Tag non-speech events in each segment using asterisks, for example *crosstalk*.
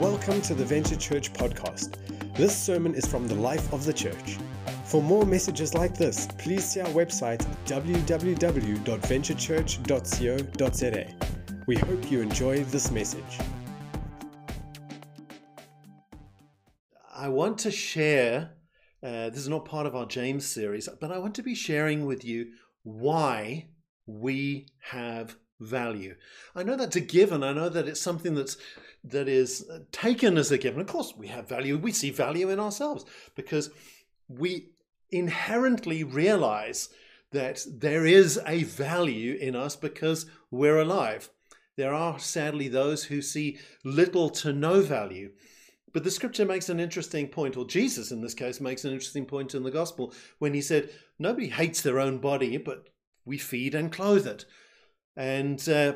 Welcome to the Venture Church podcast. This sermon is from the life of the church. For more messages like this, please see our website www.venturechurch.co.za. We hope you enjoy this message. I want to share, uh, this is not part of our James series, but I want to be sharing with you why we have value. I know that's a given. I know that it's something that's that is taken as a given. Of course, we have value. We see value in ourselves because we inherently realize that there is a value in us because we're alive. There are sadly those who see little to no value. But the scripture makes an interesting point, or Jesus in this case makes an interesting point in the gospel when he said, Nobody hates their own body, but we feed and clothe it. And uh,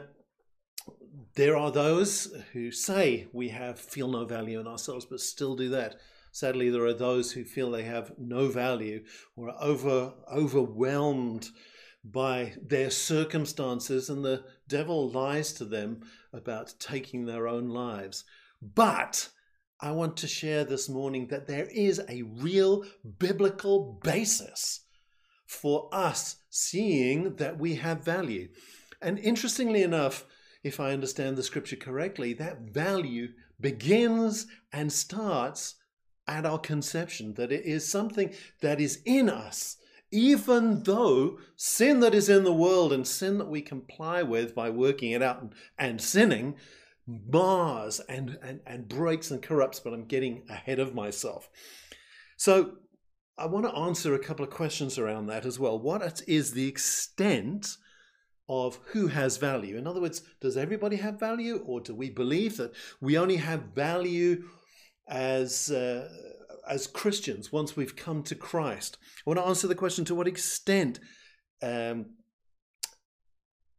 there are those who say we have feel no value in ourselves, but still do that. Sadly, there are those who feel they have no value or are over, overwhelmed by their circumstances, and the devil lies to them about taking their own lives. But I want to share this morning that there is a real biblical basis for us seeing that we have value. And interestingly enough, if I understand the scripture correctly, that value begins and starts at our conception, that it is something that is in us, even though sin that is in the world and sin that we comply with by working it out and, and sinning mars and, and, and breaks and corrupts, but I'm getting ahead of myself. So I want to answer a couple of questions around that as well. What is the extent of who has value. In other words, does everybody have value, or do we believe that we only have value as uh, as Christians once we've come to Christ? I want to answer the question: To what extent? Um,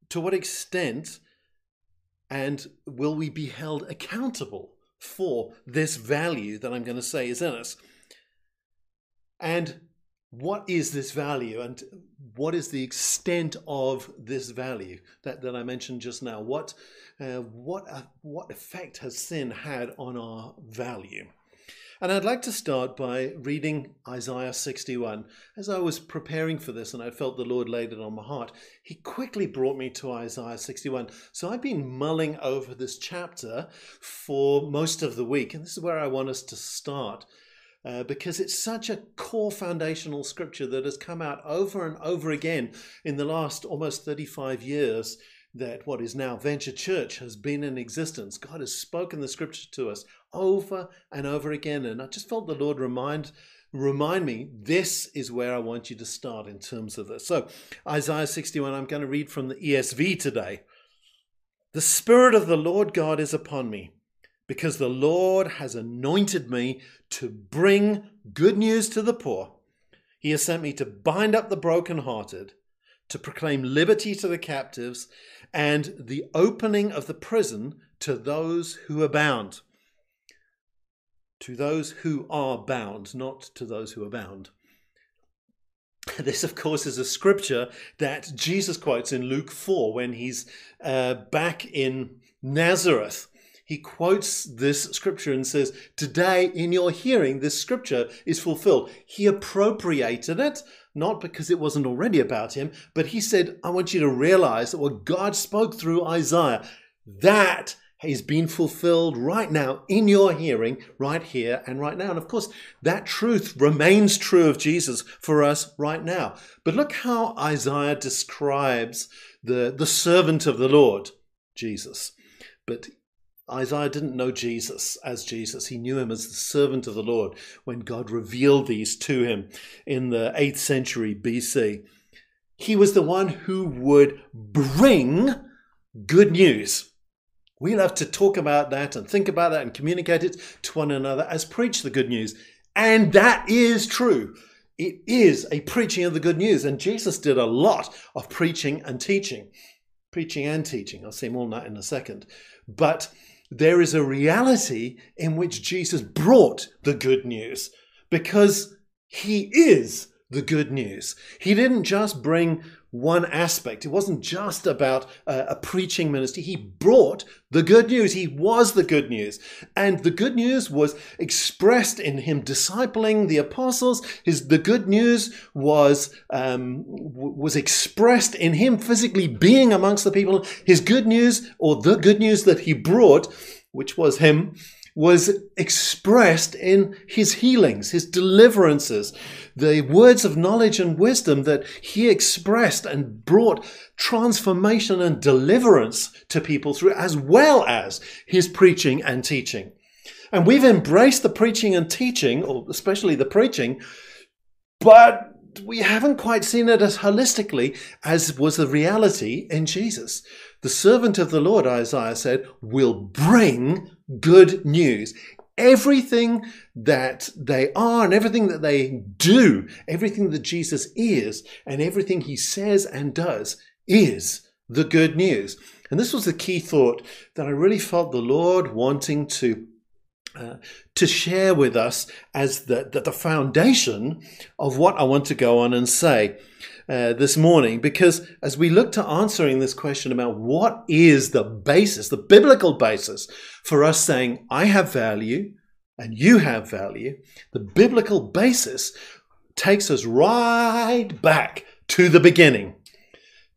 to what extent, and will we be held accountable for this value that I'm going to say is in us? And what is this value and what is the extent of this value that, that I mentioned just now? What, uh, what, uh, what effect has sin had on our value? And I'd like to start by reading Isaiah 61. As I was preparing for this and I felt the Lord laid it on my heart, He quickly brought me to Isaiah 61. So I've been mulling over this chapter for most of the week, and this is where I want us to start uh, because it's such a core foundational scripture that has come out over and over again in the last almost 35 years that what is now Venture Church has been in existence. God has spoken the scripture to us over and over again. And I just felt the Lord remind remind me this is where I want you to start in terms of this. So, Isaiah 61, I'm going to read from the ESV today. The Spirit of the Lord God is upon me because the Lord has anointed me to bring good news to the poor. He has sent me to bind up the brokenhearted, to proclaim liberty to the captives, and the opening of the prison to those who are bound. To those who are bound, not to those who are bound. *laughs* This, of course, is a scripture that Jesus quotes in Luke 4 when he's uh, back in Nazareth he quotes this scripture and says, Today in your hearing, this scripture is fulfilled. He appropriated it, not because it wasn't already about him, but he said, I want you to realize that what God spoke through Isaiah, that has been fulfilled right now in your hearing, right here and right now. And of course, that truth remains true of Jesus for us right now. But look how Isaiah describes the, the servant of the Lord, Jesus. But Isaiah didn't know Jesus as Jesus. He knew him as the servant of the Lord when God revealed these to him in the 8th century BC. He was the one who would bring good news. We love to talk about that and think about that and communicate it to one another as preach the good news. And that is true. It is a preaching of the good news. And Jesus did a lot of preaching and teaching. Preaching and teaching. I'll say more on that in a second. But there is a reality in which Jesus brought the good news because he is the good news. He didn't just bring one aspect. It wasn't just about uh, a preaching ministry. He brought the good news. He was the good news. And the good news was expressed in him discipling the apostles. His, the good news was, um, was expressed in him physically being amongst the people. His good news, or the good news that he brought, which was him, was expressed in his healings, his deliverances, the words of knowledge and wisdom that he expressed and brought transformation and deliverance to people through, as well as his preaching and teaching. And we've embraced the preaching and teaching, or especially the preaching, but we haven't quite seen it as holistically as was the reality in Jesus. The servant of the Lord, Isaiah said, will bring good news. Everything that they are and everything that they do, everything that Jesus is, and everything he says and does is the good news. And this was the key thought that I really felt the Lord wanting to uh, to share with us as the, the, the, foundation of what I want to go on and say uh, this morning. Because as we look to answering this question about what is the basis, the biblical basis for us saying, I have value and you have value, the biblical basis takes us right back to the beginning,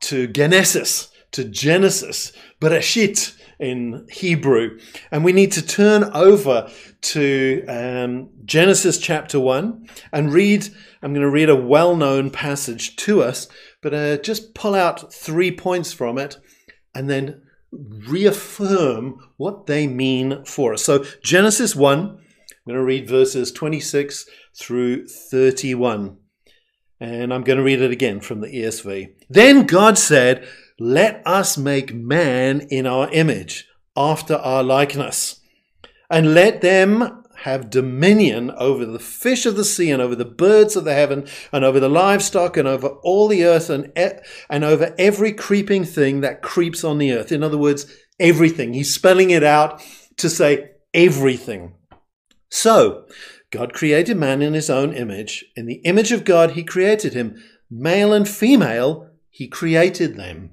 to Genesis, to Genesis, Bereshit, in Hebrew. And we need to turn over to um, Genesis chapter 1 and read. I'm going to read a well known passage to us, but uh, just pull out three points from it and then reaffirm what they mean for us. So, Genesis 1, I'm going to read verses 26 through 31. And I'm going to read it again from the ESV. Then God said, let us make man in our image, after our likeness, and let them have dominion over the fish of the sea and over the birds of the heaven and over the livestock and over all the earth and, and over every creeping thing that creeps on the earth. In other words, everything. He's spelling it out to say everything. So, God created man in his own image. In the image of God, he created him. Male and female, he created them.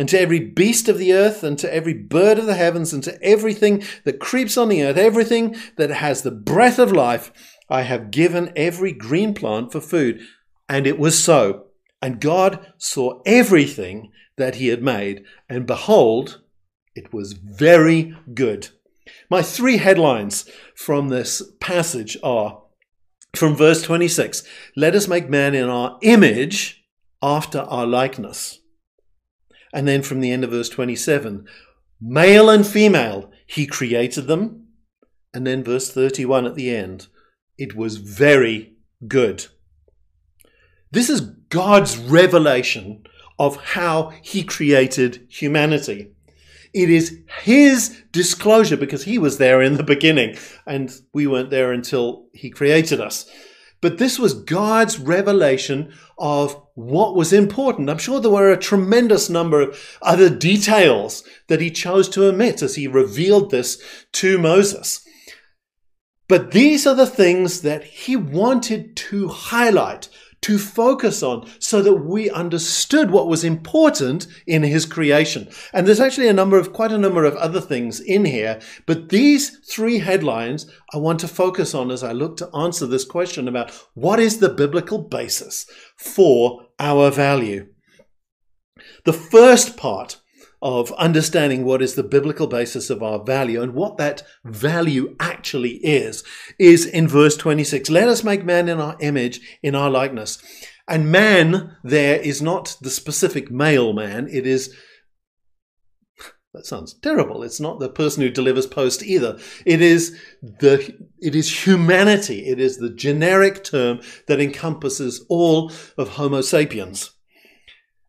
and to every beast of the earth, and to every bird of the heavens, and to everything that creeps on the earth, everything that has the breath of life, I have given every green plant for food. And it was so. And God saw everything that he had made, and behold, it was very good. My three headlines from this passage are from verse 26 Let us make man in our image after our likeness. And then from the end of verse 27, male and female, he created them. And then verse 31 at the end, it was very good. This is God's revelation of how he created humanity. It is his disclosure because he was there in the beginning and we weren't there until he created us. But this was God's revelation of what was important. I'm sure there were a tremendous number of other details that he chose to omit as he revealed this to Moses. But these are the things that he wanted to highlight, to focus on so that we understood what was important in his creation. And there's actually a number of, quite a number of other things in here, but these three headlines I want to focus on as I look to answer this question about what is the biblical basis for our value. The first part of understanding what is the biblical basis of our value and what that value actually is, is in verse 26. Let us make man in our image, in our likeness. And man there is not the specific male man, it is that sounds terrible. It's not the person who delivers post either. It is the it is humanity. It is the generic term that encompasses all of Homo sapiens.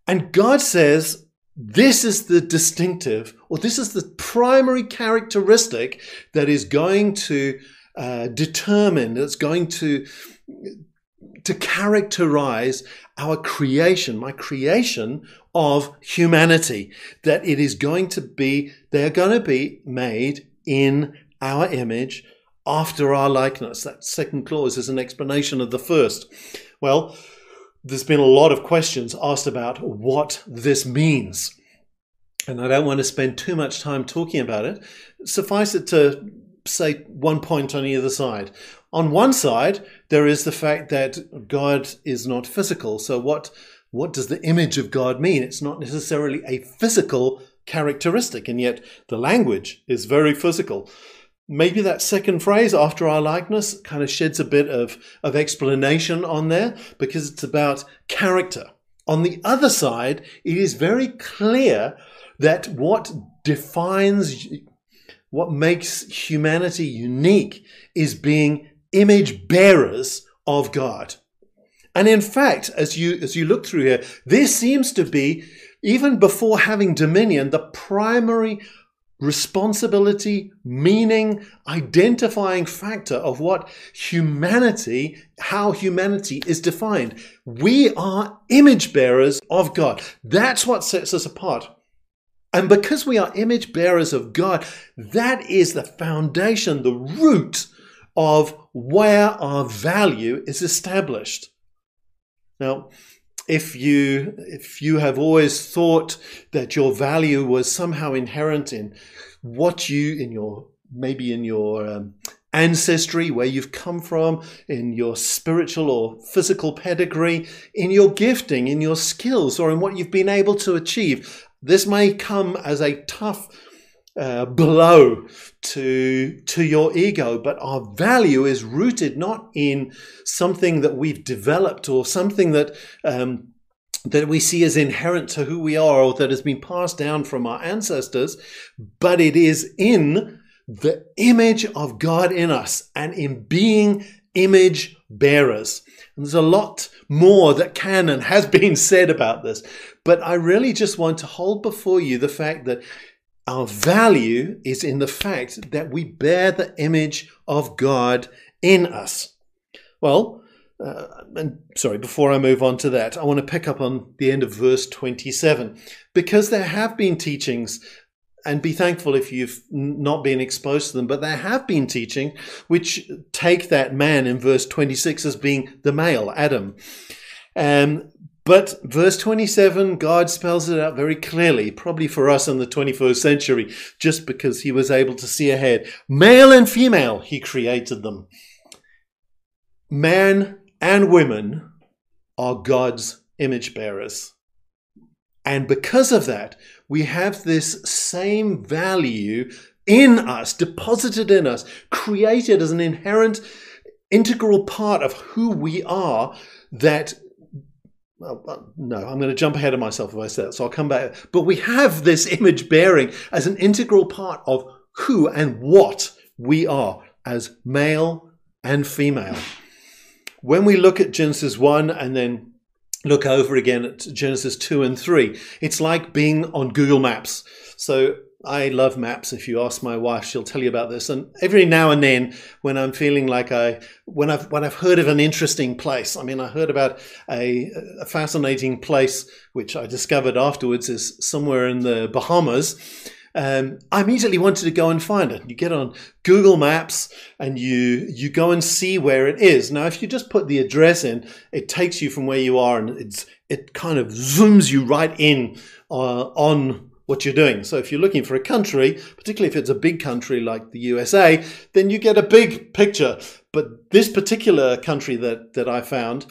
And God says, this is the distinctive or this is the primary characteristic that is going to uh, determine, that's going to to characterize our creation, my creation of humanity, that it is going to be, they're going to be made in our image after our likeness. That second clause is an explanation of the first. Well, there's been a lot of questions asked about what this means. And I don't want to spend too much time talking about it. Suffice it to say one point on either side. On one side, there is the fact that God is not physical. So, what, what does the image of God mean? It's not necessarily a physical characteristic, and yet the language is very physical. Maybe that second phrase, after our likeness, kind of sheds a bit of, of explanation on there because it's about character. On the other side, it is very clear that what defines, what makes humanity unique is being image bearers of God. And in fact, as you, as you look through here, this seems to be, even before having dominion, the primary responsibility, meaning, identifying factor of what humanity, how humanity is defined. We are image bearers of God. That's what sets us apart. And because we are image bearers of God, that is the foundation, the root of where our value is established. Now, if you if you have always thought that your value was somehow inherent in what you in your maybe in your um, ancestry, where you've come from, in your spiritual or physical pedigree, in your gifting, in your skills, or in what you've been able to achieve. This may come as a tough uh, blow to to your ego but our value is rooted not in something that we've developed or something that um, that we see as inherent to who we are or that has been passed down from our ancestors but it is in the image of God in us and in being image bearers. And there's a lot more that can and has *laughs* been said about this but I really just want to hold before you the fact that our value is in the fact that we bear the image of God in us. Well, uh, and sorry, before I move on to that, I want to pick up on the end of verse 27 because there have been teachings, and be thankful if you've not been exposed to them, but there have been teaching which take that man in verse 26 as being the male, Adam. Um, but verse 27, God spells it out very clearly, probably for us in the 21st century, just because he was able to see ahead. Male and female, he created them. Man and women are God's image bearers. And because of that, we have this same value in us, deposited in us, created as an inherent, integral part of who we are that well, uh, no, I'm going to jump ahead of myself if I say that, so I'll come back. But we have this image bearing as an integral part of who and what we are as male and female. When we look at Genesis 1 and then look over again at Genesis 2 and 3, it's like being on Google Maps. So I love maps. If you ask my wife, she'll tell you about this. And every now and then, when I'm feeling like I, when I've when I've heard of an interesting place, I mean, I heard about a, a fascinating place which I discovered afterwards is somewhere in the Bahamas. Um, I immediately wanted to go and find it. You get on Google Maps and you you go and see where it is. Now, if you just put the address in, it takes you from where you are, and it's it kind of zooms you right in uh, on what you're doing. So if you're looking for a country, particularly if it's a big country like the USA, then you get a big picture. But this particular country that, that I found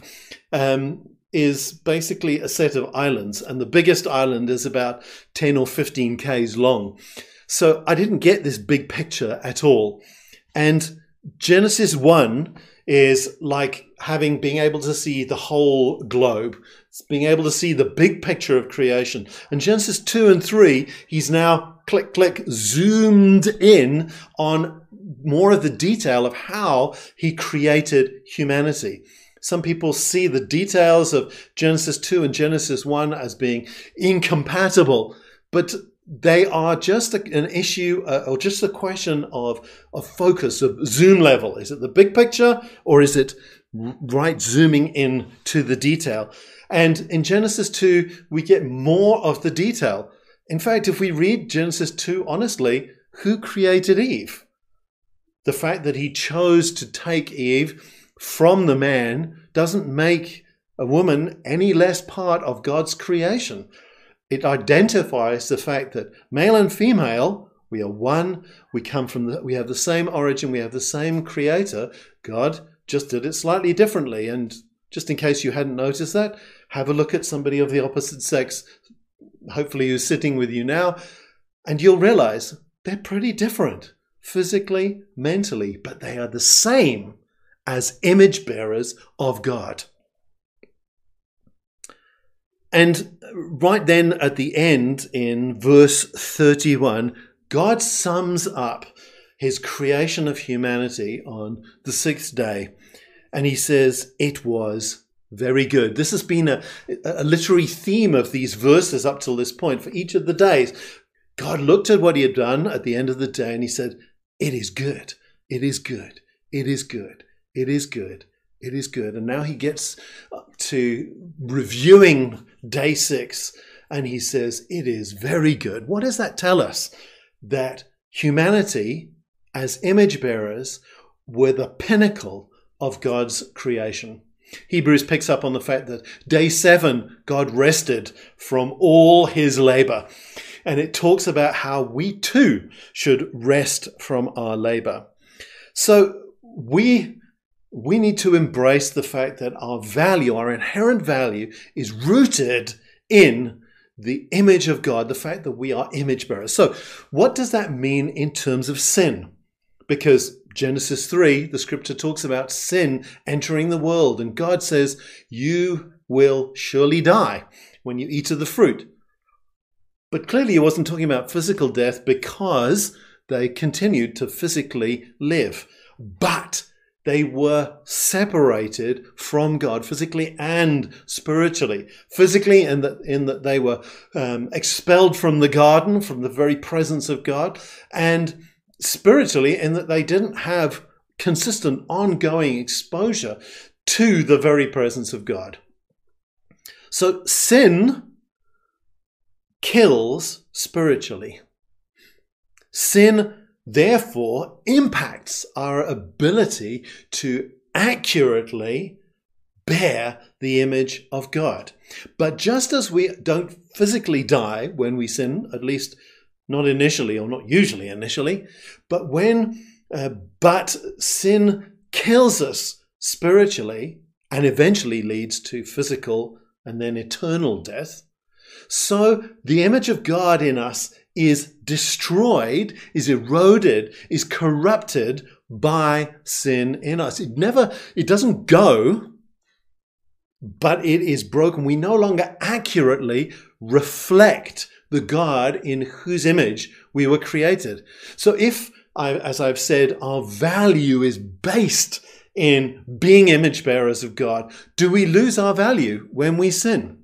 um, is basically a set of islands, and the biggest island is about 10 or 15 Ks long. So I didn't get this big picture at all. And Genesis 1 is like having being able to see the whole globe it's being able to see the big picture of creation. And Genesis 2 and 3, he's now click, click, zoomed in on more of the detail of how he created humanity. Some people see the details of Genesis 2 and Genesis 1 as being incompatible. But they are just an issue uh, or just a question of, of focus, of zoom level. Is it the big picture or is it right zooming in to the detail? And in Genesis 2, we get more of the detail. In fact, if we read Genesis 2 honestly, who created Eve? The fact that he chose to take Eve from the man doesn't make a woman any less part of God's creation. It identifies the fact that male and female, we are one, we come from the, we have the same origin, we have the same creator. God just did it slightly differently. And just in case you hadn't noticed that, have a look at somebody of the opposite sex, hopefully who's sitting with you now, and you'll realize they're pretty different physically, mentally, but they are the same as image bearers of God. And right then at the end, in verse 31, God sums up his creation of humanity on the sixth day. And he says, It was very good. This has been a, a literary theme of these verses up till this point for each of the days. God looked at what he had done at the end of the day and he said, It is good. It is good. It is good. It is good. It is good. And now he gets to reviewing day six and he says, It is very good. What does that tell us? That humanity, as image bearers, were the pinnacle of God's creation. Hebrews picks up on the fact that day seven, God rested from all his labor. And it talks about how we too should rest from our labor. So we we need to embrace the fact that our value, our inherent value, is rooted in the image of God, the fact that we are image bearers. So, what does that mean in terms of sin? Because Genesis 3, the scripture talks about sin entering the world, and God says, You will surely die when you eat of the fruit. But clearly, he wasn't talking about physical death because they continued to physically live. But they were separated from God physically and spiritually. Physically, in that, in that they were um, expelled from the garden, from the very presence of God, and spiritually, in that they didn't have consistent, ongoing exposure to the very presence of God. So sin kills spiritually. Sin therefore impacts our ability to accurately bear the image of God. But just as we don't physically die when we sin, at least not initially or not usually initially, but when uh, but sin kills us spiritually and eventually leads to physical and then eternal death. So the image of God in us is destroyed, is eroded, is corrupted by sin in us. It never, it doesn't go, but it is broken. We no longer accurately reflect the God in whose image we were created. So if, as I've said, our value is based in being image bearers of God, do we lose our value when we sin?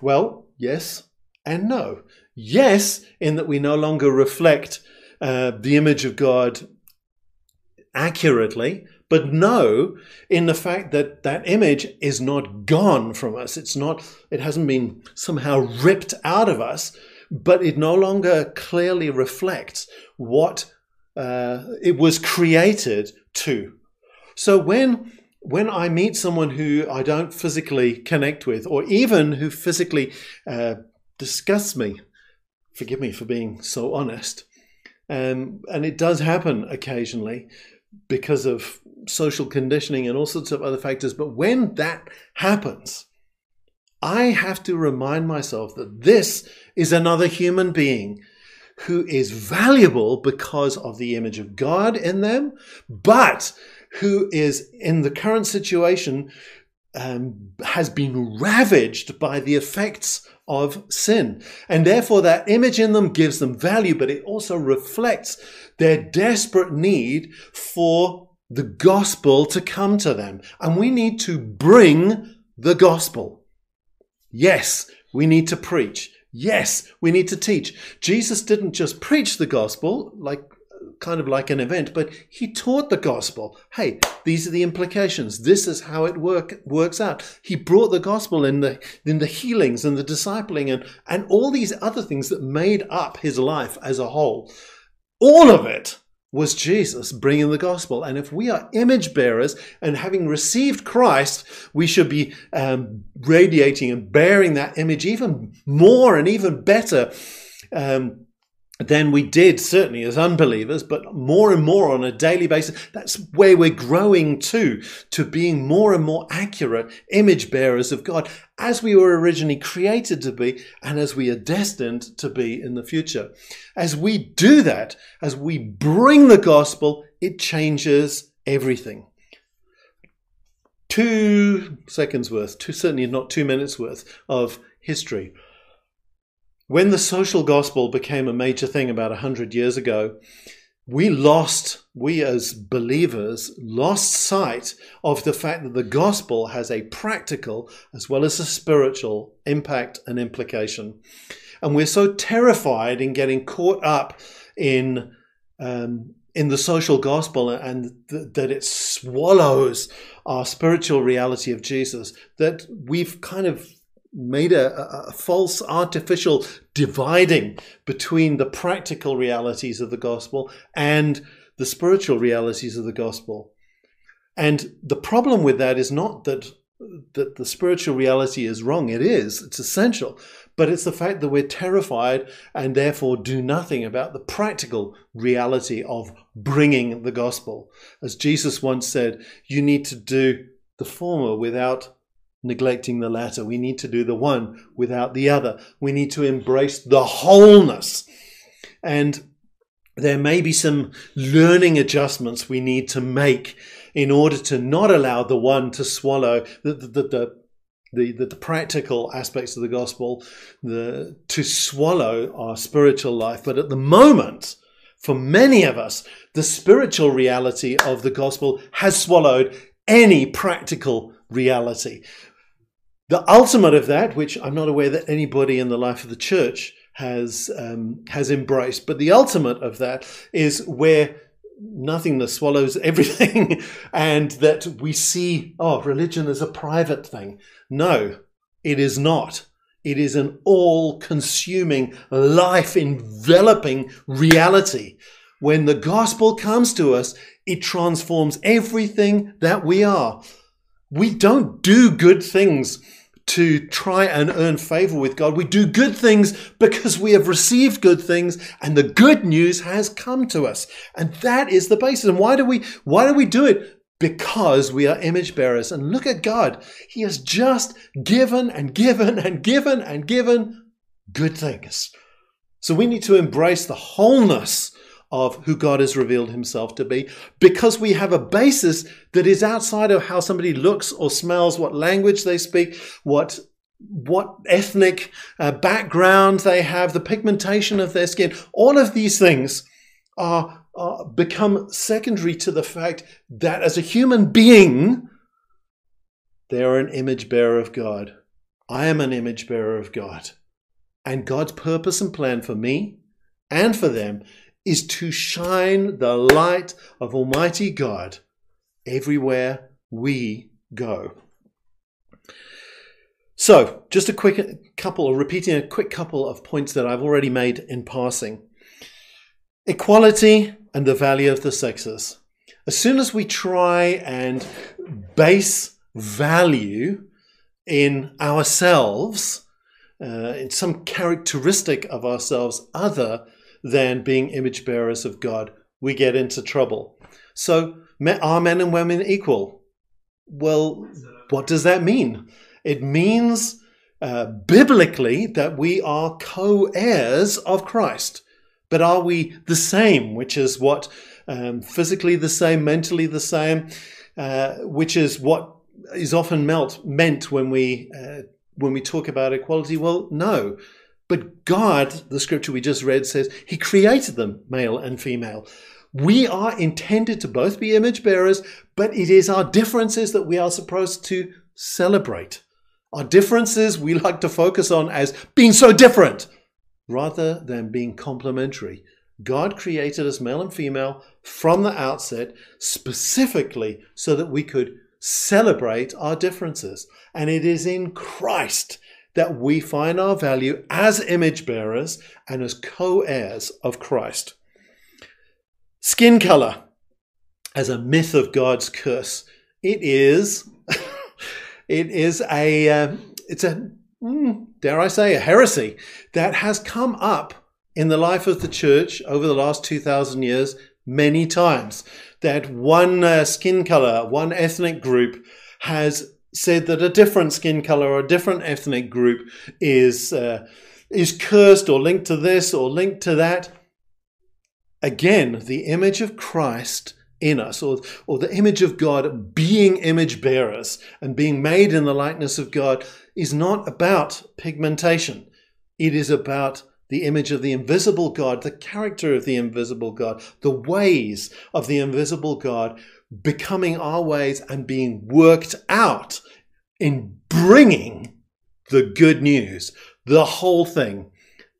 Well, yes and no. Yes, in that we no longer reflect uh, the image of God accurately, but no, in the fact that that image is not gone from us. It's not, it hasn't been somehow ripped out of us, but it no longer clearly reflects what uh, it was created to. So when when I meet someone who I don't physically connect with, or even who physically uh, disgusts me, Forgive me for being so honest. Um, and it does happen occasionally because of social conditioning and all sorts of other factors. But when that happens, I have to remind myself that this is another human being who is valuable because of the image of God in them, but who is in the current situation um, has been ravaged by the effects of sin. And therefore, that image in them gives them value, but it also reflects their desperate need for the gospel to come to them. And we need to bring the gospel. Yes, we need to preach. Yes, we need to teach. Jesus didn't just preach the gospel, like kind of like an event, but he taught the gospel. Hey, these are the implications. This is how it work works out. He brought the gospel in the in the healings and the discipling and and all these other things that made up his life as a whole. All of it was Jesus bringing the gospel. And if we are image bearers and having received Christ, we should be um, radiating and bearing that image even more and even better. Um, than we did certainly as unbelievers, but more and more on a daily basis. That's where we're growing to, to being more and more accurate image bearers of God as we were originally created to be and as we are destined to be in the future. As we do that, as we bring the gospel, it changes everything. Two seconds worth, two, certainly not two minutes worth of history. When the social gospel became a major thing about 100 years ago, we lost, we as believers, lost sight of the fact that the gospel has a practical as well as a spiritual impact and implication. And we're so terrified in getting caught up in, um, in the social gospel and th- that it swallows our spiritual reality of Jesus that we've kind of made a, a, false artificial dividing between the practical realities of the gospel and the spiritual realities of the gospel. And the problem with that is not that that the spiritual reality is wrong. It is. It's essential. But it's the fact that we're terrified and therefore do nothing about the practical reality of bringing the gospel. As Jesus once said, you need to do the former without neglecting the latter. We need to do the one without the other. We need to embrace the wholeness. And there may be some learning adjustments we need to make in order to not allow the one to swallow the, the, the, the, the, the, practical aspects of the gospel the, to swallow our spiritual life. But at the moment, for many of us, the spiritual reality of the gospel has swallowed any practical reality. The ultimate of that, which I'm not aware that anybody in the life of the church has um, has embraced, but the ultimate of that is where nothingness swallows *laughs* everything, and that we see oh, religion is a private thing. No, it is not. It is an all-consuming, life-enveloping reality. When the gospel comes to us, it transforms everything that we are. We don't do good things to try and earn favor with God. We do good things because we have received good things and the good news has come to us. And that is the basis. And why do we, why do we do it? Because we are image bearers. And look at God. He has just given and given *laughs* and given and given good things. So we need to embrace the wholeness of who God has revealed himself to be because we have a basis that is outside of how somebody looks or smells, what language they speak, what what ethnic uh, background they have, the pigmentation of their skin. All of these things are, are become secondary to the fact that as a human being, they are an image bearer of God. I am an image bearer of God. And God's purpose and plan for me and for them is to shine the light of Almighty God everywhere we go. So, just a quick couple, or repeating a quick couple of points that I've already made in passing. Equality and the value of the sexes. As soon as we try and base value in ourselves, uh, in some characteristic of ourselves other than being image bearers of God, we get into trouble. So, are men and women equal? Well, what does that mean? It means uh, biblically that we are co heirs of Christ. But are we the same, which is what um, physically the same, mentally the same, uh, which is what is often melt, meant when we uh, when we talk about equality? Well, no. But God, the scripture we just read says, He created them, male and female. We are intended to both be image bearers, but it is our differences that we are supposed to celebrate. Our differences we like to focus on as being so different rather than being complementary. God created us male and female from the outset specifically so that we could celebrate our differences. And it is in Christ that we find our value as image bearers and as co heirs of Christ. Skin color as a myth of God's curse. It is, *laughs* it is a, uh, it's a, mm, dare I say, a heresy that has come up in the life of the church over the last 2,000 years many times. That one uh, skin color, one ethnic group has said that a different skin color or a different ethnic group is uh, is cursed or linked to this or linked to that. Again, the image of Christ in us, or, or the image of God being image bearers and being made in the likeness of God, is not about pigmentation. It is about the image of the invisible God, the character of the invisible God, the ways of the invisible God becoming our ways and being worked out in bringing the good news, the whole thing.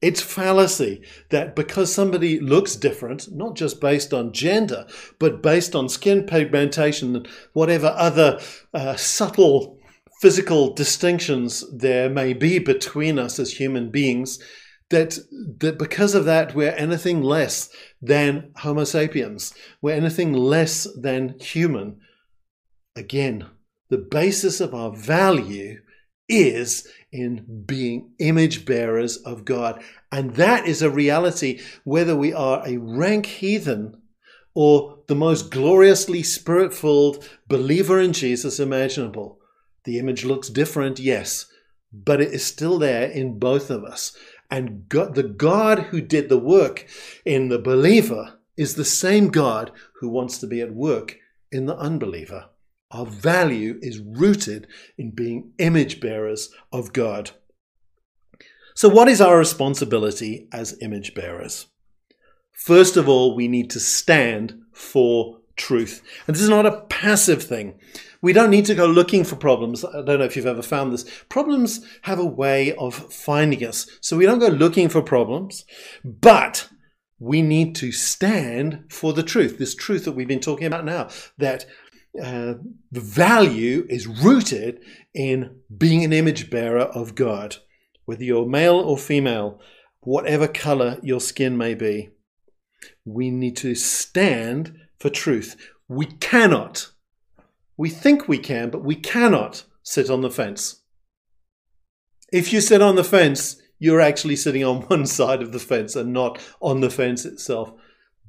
It's fallacy that because somebody looks different, not just based on gender, but based on skin pigmentation and whatever other uh, subtle physical distinctions there may be between us as human beings, that that because of that we're anything less than homo sapiens. We're anything less than human. Again the basis of our value is in being image bearers of god. And that is a reality whether we are a rank heathen or the most gloriously spirit filled believer in jesus imaginable. The image looks different yes but it is still there in both of us and God, the God who did the work in the believer is the same God who wants to be at work in the unbeliever. Our value is rooted in being image bearers of God. So, what is our responsibility as image bearers? First of all, we need to stand for truth. And this is not a passive thing. We don't need to go looking for problems. I don't know if you've ever found this. Problems have a way of finding us. So we don't go looking for problems, but we need to stand for the truth, this truth that we've been talking about now, that uh, the value is rooted in being an image bearer of God, whether you're male or female, whatever color your skin may be. We need to stand for truth. We cannot we think we can, but we cannot sit on the fence. If you sit on the fence, you're actually sitting on *laughs* one side of the fence and not on the fence itself.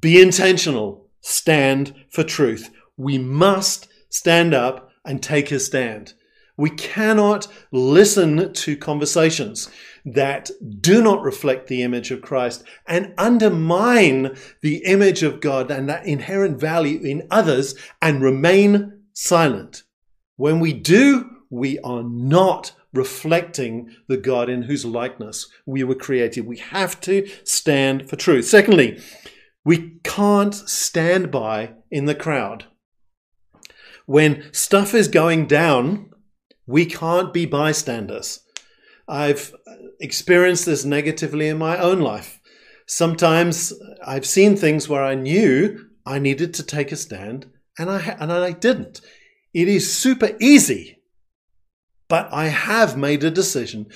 Be intentional. Stand for truth. We must stand up and take a stand. We cannot listen to conversations that do not reflect the image of Christ and undermine the image of God and that inherent value in others and remain silent. When we do, we are not reflecting the God in whose likeness we were created. We have to stand for truth. Secondly, we can't stand by in the crowd. When stuff is going down, we can't be bystanders. I've experienced this negatively in my own life. Sometimes I've seen things where I knew I needed to take a stand and I and I didn't. It is super easy, but I have made a decision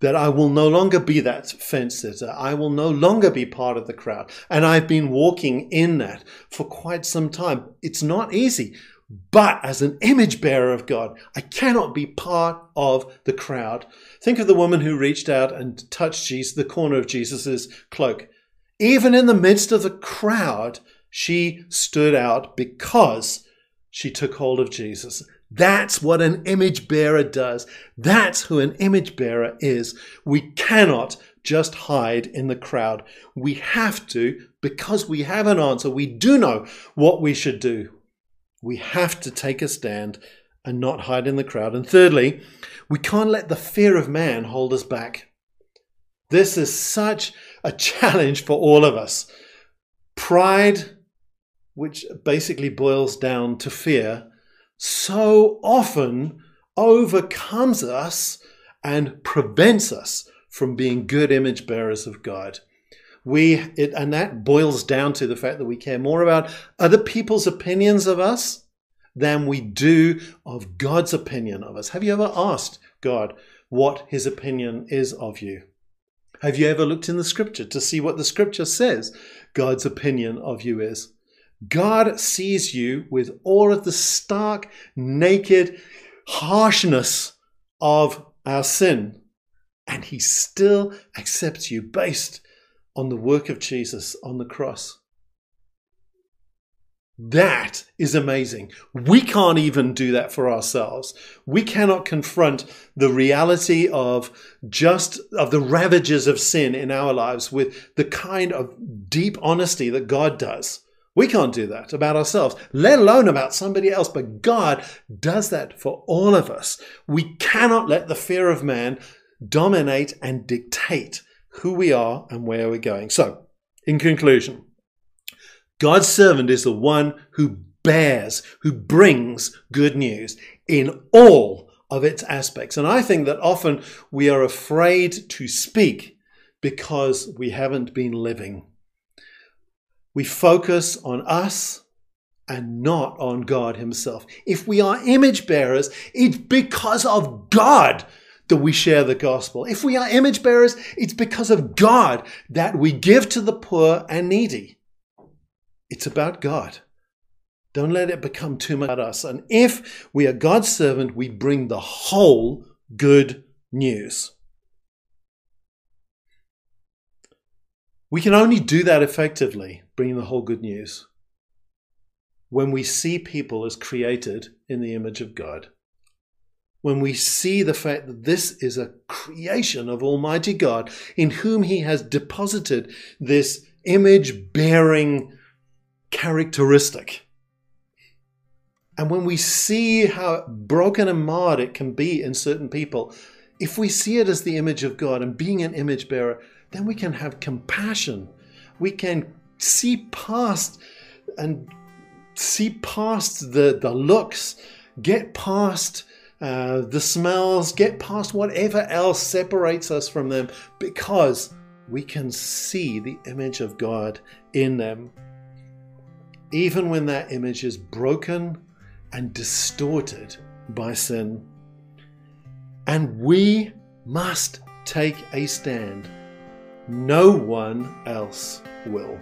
that I will no longer be that fence sitter. I will no longer be part of the crowd, and I've been walking in that for quite some time. It's not easy. But as an image bearer of God, I cannot be part of the crowd. Think of the woman who reached out and touched Jesus, the corner of Jesus' cloak. Even in the midst of the crowd, she stood out because she took hold of Jesus. That's what an image bearer does. That's who an image bearer is. We cannot just hide in the crowd. We have to, because we have an answer, we do know what we should do. We have to take a stand and not hide in the crowd. And thirdly, we can't let the fear of man hold us back. This is such a challenge for all of us. Pride which basically boils down to fear, so often overcomes us and prevents us from being good image bearers of God. We it, and that boils down to the fact that we care more about other people's opinions of us than we do of God's opinion of us. Have you ever asked God what his opinion is of you? Have you ever looked in the scripture to see what the scripture says God's opinion of you is? God sees you with all of the stark, naked harshness of our sin, and he still accepts you based on the work of Jesus on the cross. That is amazing. We can't even do that for ourselves. We cannot confront the reality of just of the ravages of sin in our lives with the kind of deep honesty that God does. We can't do that about ourselves, let alone about somebody else, but God does that for all of us. We cannot let the fear of man dominate and dictate who we are and where we're going. So, in conclusion, God's servant is the one who bears, who brings good news in all of its aspects. And I think that often we are afraid to speak because we haven't been living. We focus on us and not on God Himself. If we are image bearers, it's because of God that we share the gospel. If we are image bearers, it's because of God that we give to the poor and needy. It's about God. Don't let it become too much about us. And if we are God's servant, we bring the whole good news. We can only do that effectively, bringing the whole good news, when we see people as created in the image of God. When we see the fact that this is a creation of Almighty God in whom He has deposited this image bearing characteristic. And when we see how broken and marred it can be in certain people, if we see it as the image of God and being an image bearer, then we can have compassion. We can see past and see past the, the looks, get past uh, the smells, get past whatever else separates us from them because we can see the image of God in them even when that image is broken and distorted by sin. And we must take a stand. No one else will.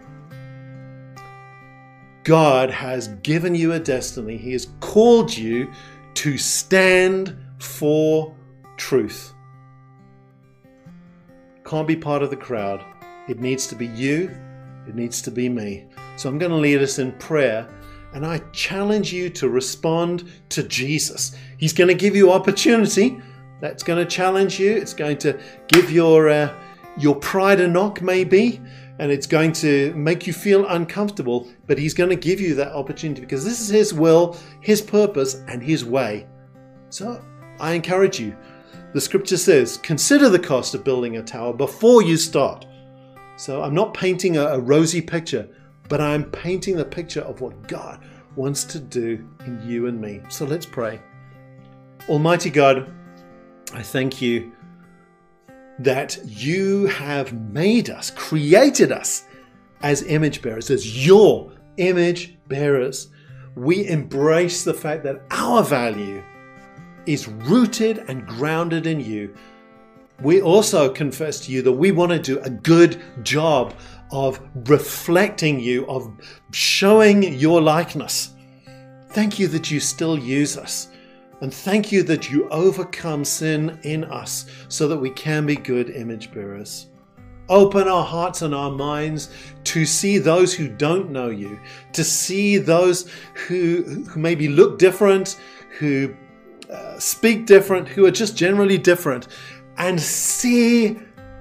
God has given you a destiny. He has called you to stand for truth. Can't be part of the crowd. It needs to be you. It needs to be me. So I'm going to lead us in prayer. And I challenge you to respond to Jesus. He's going to give you opportunity. That's going to challenge you. It's going to give your uh, your pride a knock, maybe, and it's going to make you feel uncomfortable. But He's going to give you that opportunity because this is His will, His purpose, and His way. So I encourage you. The Scripture says, "Consider the cost of building a tower before you start." So I'm not painting a, a rosy picture but I'm painting the picture of what God wants to do in you and me. So let's pray. Almighty God, I thank you that you have made us, created us as image bearers, as your image bearers. We embrace the fact that our value is rooted and grounded in you. We also confess to you that we want to do a good job of reflecting you, of showing your likeness. Thank you that you still use us. And thank you that you overcome sin in us so that we can be good image bearers. Open our hearts and our minds to see those who don't know you, to see those who, who maybe look different, who uh, speak different, who are just generally different, and see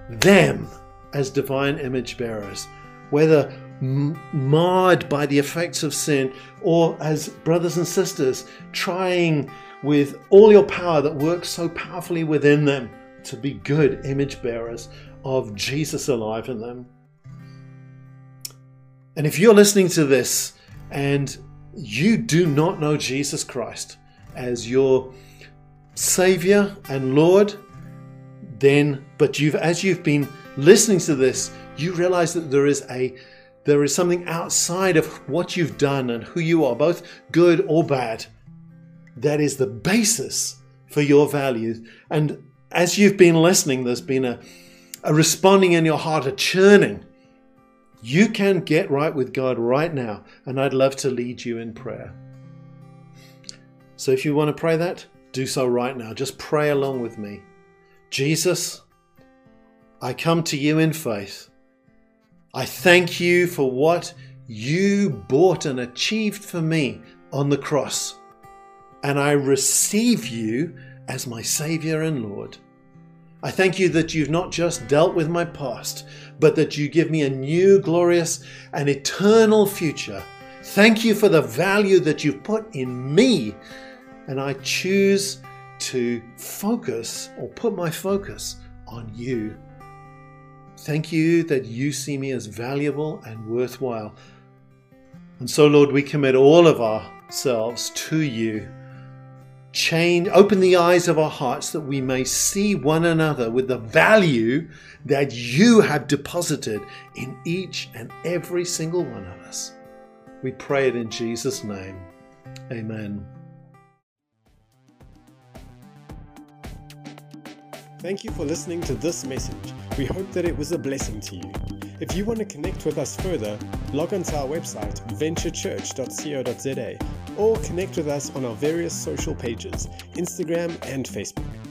them as divine image bearers, whether marred by the effects of sin or as brothers and sisters trying with all your power that works so powerfully within them to be good image bearers of Jesus alive in them. And if you're listening to this and you do not know Jesus Christ as your Savior and Lord, then but you've as you've been listening to this, you realize that there is a there is something outside of what you've done and who you are, both good or bad, that is the basis for your values. And as you've been listening, there's been a, a responding in your heart, a churning. You can get right with God right now, and I'd love to lead you in prayer. So if you want to pray that, do so right now. Just pray along with me. Jesus, I come to you in faith. I thank you for what you bought and achieved for me on the cross. And I receive you as my Savior and Lord. I thank you that you've not just dealt with my past, but that you give me a new, glorious, and eternal future. Thank you for the value that you've put in me. And I choose to focus or put my focus on you. Thank you that you see me as valuable and worthwhile. And so, Lord, we commit all of ourselves to you. Change, open the eyes of our hearts that we may see one another with the value that you have deposited in each and every single one of us. We pray it in Jesus' name. Amen. Thank you for listening to this message. We hope that it was a blessing to you. If you want to connect with us further, log on to our website, venturechurch.co.za, or connect with us on our various social pages, Instagram and Facebook.